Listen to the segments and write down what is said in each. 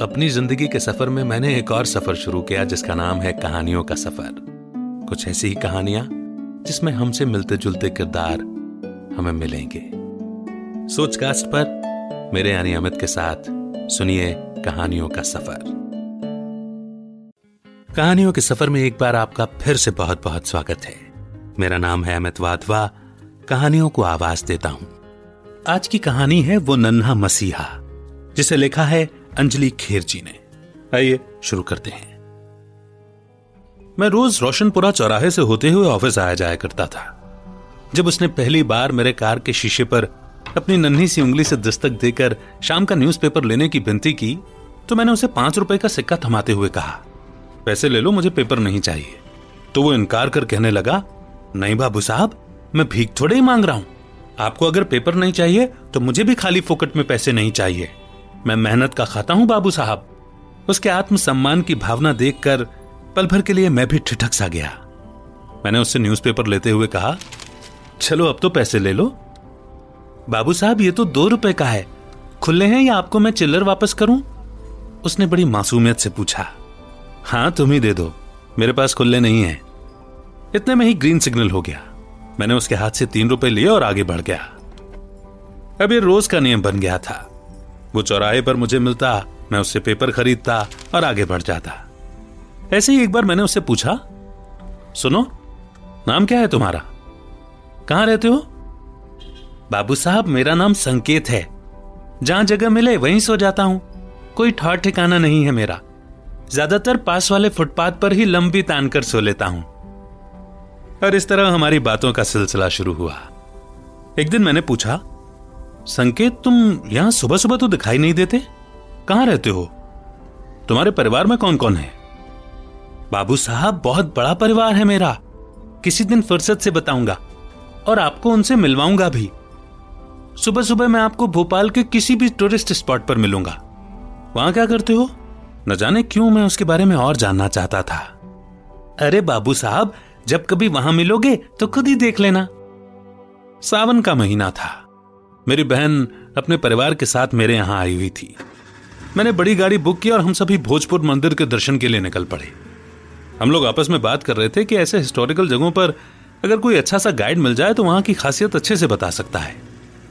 अपनी ज़िंदगी के सफ़र में मैंने एक और सफ़र शुरू किया, जिसका नाम है कहानियों का सफ़र। कुछ ऐसी ही कहानियाँ, जिसमें हमसे मिलते जुलते किरदार हमें मिलेंगे। सोचकास्ट पर मेरे यानी अमित के साथ सुनिए कहानियों का सफ़र। कहानियों के सफ़र में एक बार आपका फिर से बहुत बहुत स्वागत है। मेरा नाम है अमित वाधवा, कहानियों को आवाज़ देता हूँ। आज की कहानी है वो नन्हा मसीहा, जिसे लिखा है अंजलि खेर जी ने। आइए। शुरू करते हैं। मैं रोज रोशनपुरा चौराहे से होते हुए ऑफ़िस आया जाया करता था। जब उसने पहली बार मेरे कार के शीशे पर अपनी नन्ही सी उंगली से दस्तक देकर शाम का न्यूज़पेपर लेने की विनती की तो मैंने उसे पाँच रुपए का सिक्का थमाते हुए कहा पैसे ले लो मुझे पेपर नहीं चाहिए। तो वो इनकार कर कहने लगा नहीं बाबू साहब मैं भीख थोड़े ही मांग रहा हूँ। आपको अगर पेपर नहीं चाहिए तो मुझे भी खाली फोकट में पैसे नहीं चाहिए। मैं मेहनत का खाता हूँ, बाबू साहब। उसके आत्मसम्मान की भावना देखकर पल भर के लिए मैं भी ठिठक सा गया। मैंने उससे न्यूज़पेपर लेते हुए कहा, चलो, अब तो पैसे ले लो। बाबू साहब, ये तो दो रुपए का है। खुले हैं या आपको मैं चिल्लर वापस करूँ? उसने बड़ी मासूमियत से पूछा हाँ तुम ही दे दो। मेरे पास खुले नहीं है। इतने में ही ग्रीन सिग्नल हो गया। मैंने उसके हाथ से तीन रुपए लिए और आगे बढ़ गया। अब ये रोज का नियम बन गया था। वो चौराहे पर मुझे मिलता, मैं उससे पेपर खरीदता और आगे बढ़ जाता। ऐसे ही एक बार मैंने उससे पूछा, सुनो, नाम क्या है तुम्हारा? कहाँ रहते हो? बाबू साहब, मेरा नाम संकेत है। जहाँ जगह मिले, वहीं सो जाता हूँ। कोई ठौर ठिकाना नहीं है मेरा। ज़्यादातर पास वाले फुटपाथ पर ही लंबी तान कर सो लेता हूँ। और इस तरह हमारी बातों का सिलसिला शुरू हुआ। एक दिन मैंने पूछा संकेत तुम यहाँ सुबह सुबह तो दिखाई नहीं देते? कहाँ रहते हो? तुम्हारे परिवार में कौन कौन है? बाबू साहब, बहुत बड़ा परिवार है मेरा। किसी दिन फुर्सत से बताऊँगा और आपको उनसे मिलवाऊँगा भी। सुबह सुबह मैं आपको भोपाल के किसी भी टूरिस्ट स्पॉट पर मिलूँगा। वहाँ क्या करते हो? न जाने क्यों मैं उसके बारे में और जानना चाहता था। अरे बाबू साहब, जब कभी वहाँ मिलोगे तो खुद ही देख लेना। सावन का महीना था। मेरी बहन अपने परिवार के साथ मेरे यहाँ आई हुई थी। मैंने बड़ी गाड़ी बुक की और हम सभी भोजपुर मंदिर के दर्शन के लिए निकल पड़े। हम लोग आपस में बात कर रहे थे कि ऐसे हिस्टोरिकल जगहों पर अगर कोई अच्छा सा गाइड मिल जाए तो वहाँ की खासियत अच्छे से बता सकता है,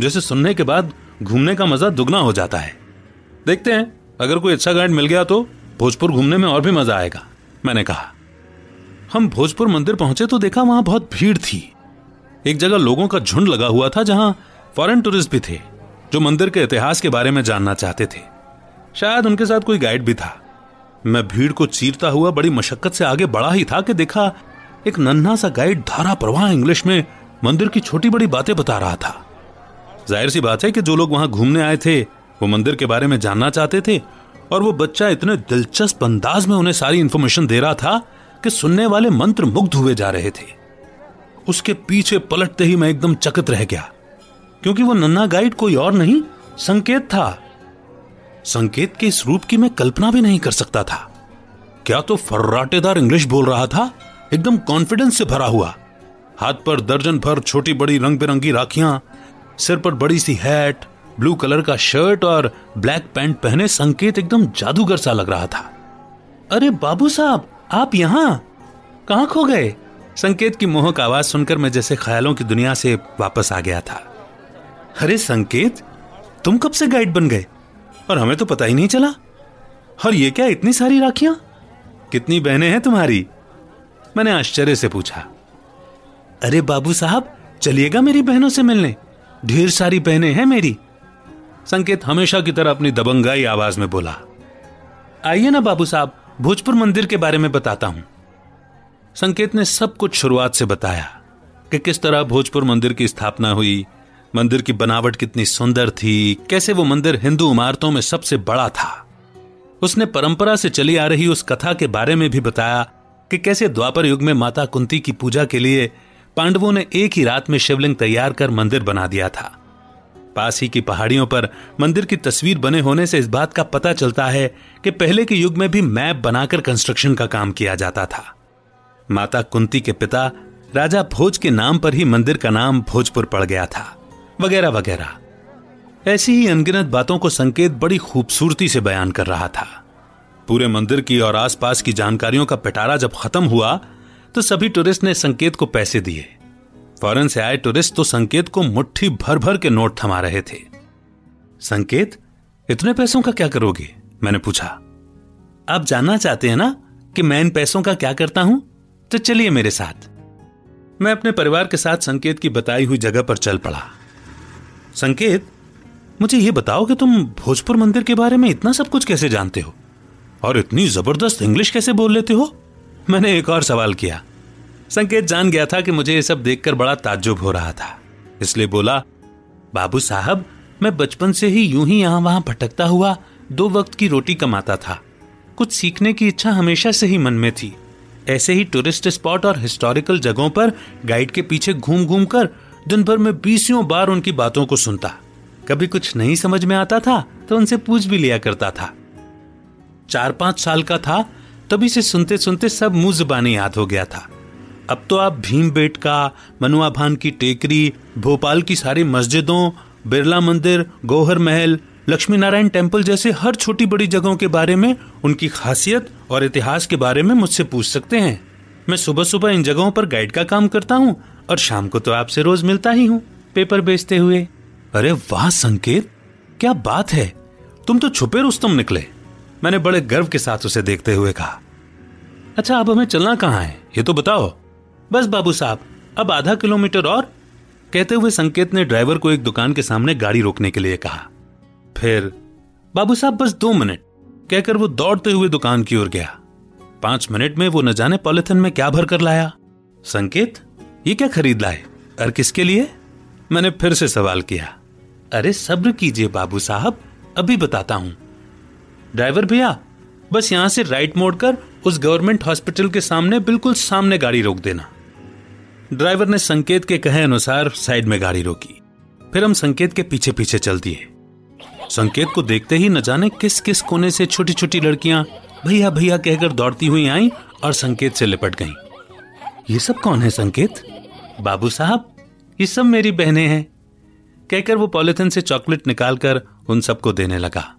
जैसे सुनने के बाद घूमने का मज़ा दुगना हो जाता है। देखते हैं, अगर कोई अच्छा गाइड मिल गया तो भोजपुर घूमने में और भी मज़ा आएगा, मैंने कहा। हम भोजपुर मंदिर पहुँचे तो देखा वहाँ बहुत भीड़ थी। एक जगह लोगों का झुंड लगा हुआ था जहाँ फॉरेन टूरिस्ट भी थे, जो मंदिर के इतिहास के बारे में जानना चाहते थे। शायद उनके साथ कोई गाइड भी था। मैं भीड़ को चीरता हुआ बड़ी मशक्कत से आगे बढ़ा ही था कि देखा, एक नन्हा सा गाइड धारा प्रवाह इंग्लिश में मंदिर की छोटी बड़ी बातें बता रहा था। ज़ाहिर सी बात है कि जो लोग वहाँ घूमने आए थे, वो मंदिर के बारे में जानना चाहते थे, और वो बच्चा इतने दिलचस्प अंदाज में उन्हें सारी इंफॉर्मेशन दे रहा था कि सुनने वाले मंत्र मुग्ध हुए जा रहे थे। उसके पीछे पलटते ही मैं एकदम चकित रह गया। क्योंकि वो नन्ना गाइड कोई और नहीं, संकेत था। संकेत के इस रूप की मैं कल्पना भी नहीं कर सकता था। क्या तो फर्राटेदार इंग्लिश बोल रहा था? एकदम कॉन्फिडेंस से भरा हुआ। हाथ पर दर्जन भर छोटी बड़ी रंग बिरंगी राखियाँ, सिर पर बड़ी सी हैट ब्लू कलर का शर्ट और ब्लैक पैंट पहने संकेत एकदम जादूगर सा लग रहा था। अरे बाबू साहब, आप यहाँ? कहाँ खो गए? संकेत की मोहक आवाज़ सुनकर मैं जैसे ख्यालों की दुनिया से वापस आ गया था। अरे संकेत, तुम कब से गाइड बन गए? और हमें तो पता ही नहीं चला। और ये क्या इतनी सारी राखियाँ? कितनी बहनें हैं तुम्हारी? मैंने आश्चर्य से पूछा। अरे बाबू साहब, चलिएगा मेरी बहनों से मिलने। ढेर सारी बहनें हैं मेरी। संकेत हमेशा की तरह अपनी दबंगाई आवाज़ में बोला। आइए ना बाबू साहब, भोजपुर मंदिर के बारे में बताता हूँ। संकेत ने सब कुछ शुरुआत से बताया कि किस तरह भोजपुर मंदिर की स्थापना हुई मंदिर की बनावट कितनी सुंदर थी, कैसे वो मंदिर हिंदू इमारतों में सबसे बड़ा था। उसने परंपरा से चली आ रही उस कथा के बारे में भी बताया कि कैसे द्वापर युग में माता कुंती की पूजा के लिए पांडवों ने एक ही रात में शिवलिंग तैयार कर मंदिर बना दिया था। पास ही की पहाड़ियों पर मंदिर की तस्वीर बने होने से इस बात का पता चलता है कि पहले के युग में भी मैप बनाकर कंस्ट्रक्शन का काम किया जाता था। माता कुंती के पिता राजा भोज के नाम पर ही मंदिर का नाम भोजपुर पड़ गया था। वगैरह वगैरह। ऐसी ही अनगिनत बातों को संकेत बड़ी खूबसूरती से बयान कर रहा था। पूरे मंदिर की और आसपास की जानकारियों का पिटारा जब खत्म हुआ तो सभी टूरिस्ट ने संकेत को पैसे दिए। फॉरेन से आए टूरिस्ट तो संकेत को मुट्ठी भर भर के नोट थमा रहे थे। संकेत, इतने पैसों का क्या करोगे? मैंने पूछा। आप जानना चाहते हैं ना कि मैं इन पैसों का क्या करता हूँ? तो चलिए मेरे साथ। मैं अपने परिवार के साथ संकेत की बताई हुई जगह पर चल पड़ा। संकेत, मुझे यह बताओ कि तुम भोजपुर मंदिर के बारे में इतना सब कुछ कैसे जानते हो? और इतनी ज़बरदस्त इंग्लिश कैसे बोल लेते हो? मैंने एक और सवाल किया। संकेत जान गया था कि मुझे यह सब देखकर बड़ा ताज्जुब हो रहा था। इसलिए बोला, बाबू साहब, मैं बचपन से ही यूँ ही यहाँ वहाँ भटकता हुआ दो वक्त की रोटी कमाता था। कुछ सीखने की इच्छा हमेशा से ही मन में थी। ऐसे ही टूरिस्ट स्पॉट और हिस्टोरिकल जगहों पर गाइड के पीछे घूम घूम कर दिन भर में बीसियों बार उनकी बातों को सुनता। कभी कुछ नहीं समझ में आता था तो उनसे पूछ भी लिया करता था। चार पाँच साल का था, तभी से सुनते सुनते सब मुँह जुबानी याद हो गया था। अब तो आप भीम बेट का मनुआ भान की टेकरी, भोपाल की सारी मस्जिदों, बिरला मंदिर, गोहर महल लक्ष्मी नारायण टेंपल जैसे हर छोटी बड़ी जगहों के बारे में उनकी खासियत और इतिहास के बारे में मुझसे पूछ सकते हैं। मैं सुबह सुबह इन जगहों पर गाइड का काम करता हूँ और शाम को तो आपसे रोज मिलता ही हूँ, पेपर बेचते हुए। अरे वाह, संकेत! क्या बात है! तुम तो छुपे रुस्तम निकले। मैंने बड़े गर्व के साथ उसे देखते हुए कहा। अच्छा अब हमें चलना कहाँ है? ये तो बताओ। बस बाबू साहब, अब आधा किलोमीटर और? कहते हुए संकेत ने ड्राइवर को एक दुकान के सामने गाड़ी रोकने के लिए कहा। फिर, बाबू साहब, बस दो मिनट। कहकर वो दौड़ते हुए दुकान की ओर गया। पाँच मिनट में वो न जाने पॉलिथिन में क्या भर कर लाया। संकेत ये क्या खरीद लाए? और किसके लिए? मैंने फिर से सवाल किया। अरे, सब्र कीजिए बाबू साहब, अभी बताता हूँ। ड्राइवर भैया, बस यहाँ से राइट मोड़ कर उस गवर्नमेंट हॉस्पिटल के सामने बिल्कुल सामने गाड़ी रोक देना। ड्राइवर ने संकेत के कहे अनुसार साइड में गाड़ी रोकी। फिर हम संकेत के पीछे पीछे चल दिए। संकेत को देखते ही न जाने किस किस कोने से छोटी छोटी लड़कियाँ भैया भैया कहकर दौड़ती हुई आई और संकेत से लिपट गईं। ये सब कौन है संकेत? बाबू साहब, ये सब मेरी बहनें हैं। कहकर वो पॉलिथिन से चॉकलेट निकालकर उन सबको देने लगा।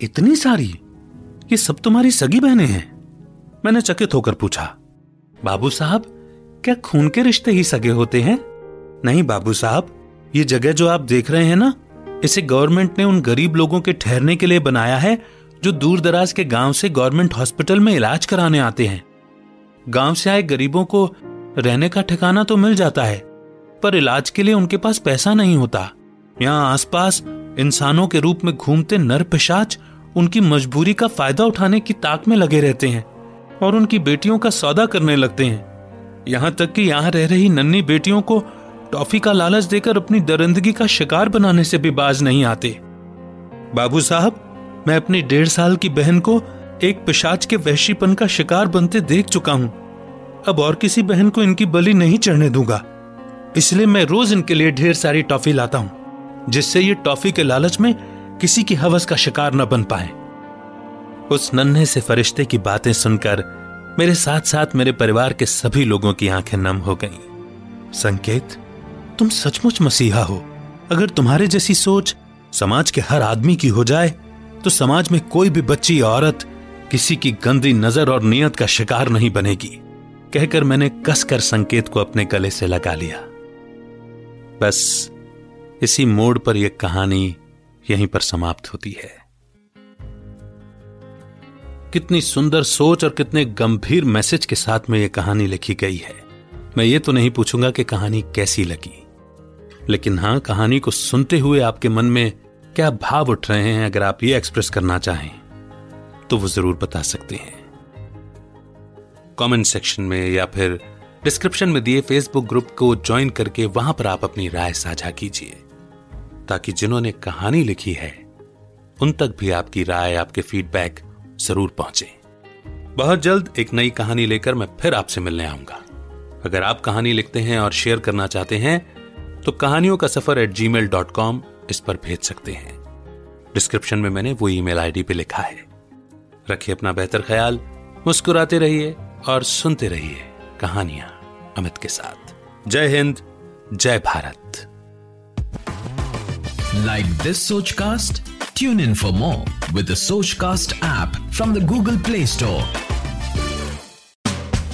इतनी सारी? ये सब तुम्हारी सगी बहनें हैं? मैंने चकित होकर पूछा। बाबू साहब, क्या खून के रिश्ते ही सगे होते हैं? नहीं बाबू साहब, ये जगह जो आप देख रहे हैं ना, इसे गवर्नमेंट ने उन गरीब लोगों के ठहरने के लिए बनाया है, जो दूर दराज के गाँव से गवर्नमेंट हॉस्पिटल में इलाज कराने आते हैं। गाँव से आए गरीबों को रहने का ठिकाना तो मिल जाता है, पर इलाज के लिए उनके पास पैसा नहीं होता। यहाँ आसपास इंसानों के रूप में घूमते नर पिशाच उनकी मजबूरी का फ़ायदा उठाने की ताक में लगे रहते हैं और उनकी बेटियों का सौदा करने लगते हैं। यहाँ तक कि यहाँ रह रही नन्ही बेटियों को टॉफी का लालच देकर अपनी दरिंदगी का शिकार बनाने से भी बाज नहीं आते। बाबू साहब, मैं अपनी डेढ़ साल की बहन को एक पिशाच के वहशीपन का शिकार बनते देख चुका हूँ। अब और किसी बहन को इनकी बलि नहीं चढ़ने दूँगा। इसलिए मैं रोज इनके लिए ढेर सारी टॉफी लाता हूँ, जिससे ये टॉफी के लालच में किसी की हवस का शिकार न बन पाए। उस नन्हे से फरिश्ते की बातें सुनकर मेरे साथ साथ मेरे परिवार के सभी लोगों की आँखें नम हो गईं। संकेत, तुम सचमुच मसीहा हो। अगर तुम्हारे जैसी सोच समाज के हर आदमी की हो जाए तो समाज में कोई भी बच्ची औरत किसी की गंदी नज़र और नियत का शिकार नहीं बनेगी। कहकर मैंने कसकर संकेत को अपने गले से लगा लिया। बस, इसी मोड़ पर यह कहानी यहीं पर समाप्त होती है। कितनी सुंदर सोच और कितने गंभीर मैसेज के साथ में यह कहानी लिखी गई है। मैं ये तो नहीं पूछूँगा कि कहानी कैसी लगी। लेकिन हाँ, कहानी को सुनते हुए आपके मन में क्या भाव उठ रहे हैं अगर आप ये एक्सप्रेस करना चाहें तो वो ज़रूर बता सकते हैं। कमेंट सेक्शन में या फिर डिस्क्रिप्शन में दिए फेसबुक ग्रुप को ज्वाइन करके वहाँ पर आप अपनी राय साझा कीजिए। ताकि जिन्होंने कहानी लिखी है, उन तक भी आपकी राय, आपके फीडबैक ज़रूर पहुँचे। बहुत जल्द एक नई कहानी लेकर मैं फिर आपसे मिलने आऊँगा। अगर आप कहानी लिखते हैं और शेयर करना चाहते हैं तो कहानियों का सफ़र एट जी इस पर भेज सकते हैं। डिस्क्रिप्शन में मैंने वो ईमेल आईडी पे लिखा है। रखिए अपना बेहतर ख्याल, मुस्कुराते रहिए। और सुनते रहिए कहानियाँ अमित के साथ। जय हिंद, जय Bharat. Like this Sochcast tune in for more with Sochcast app from the Google play store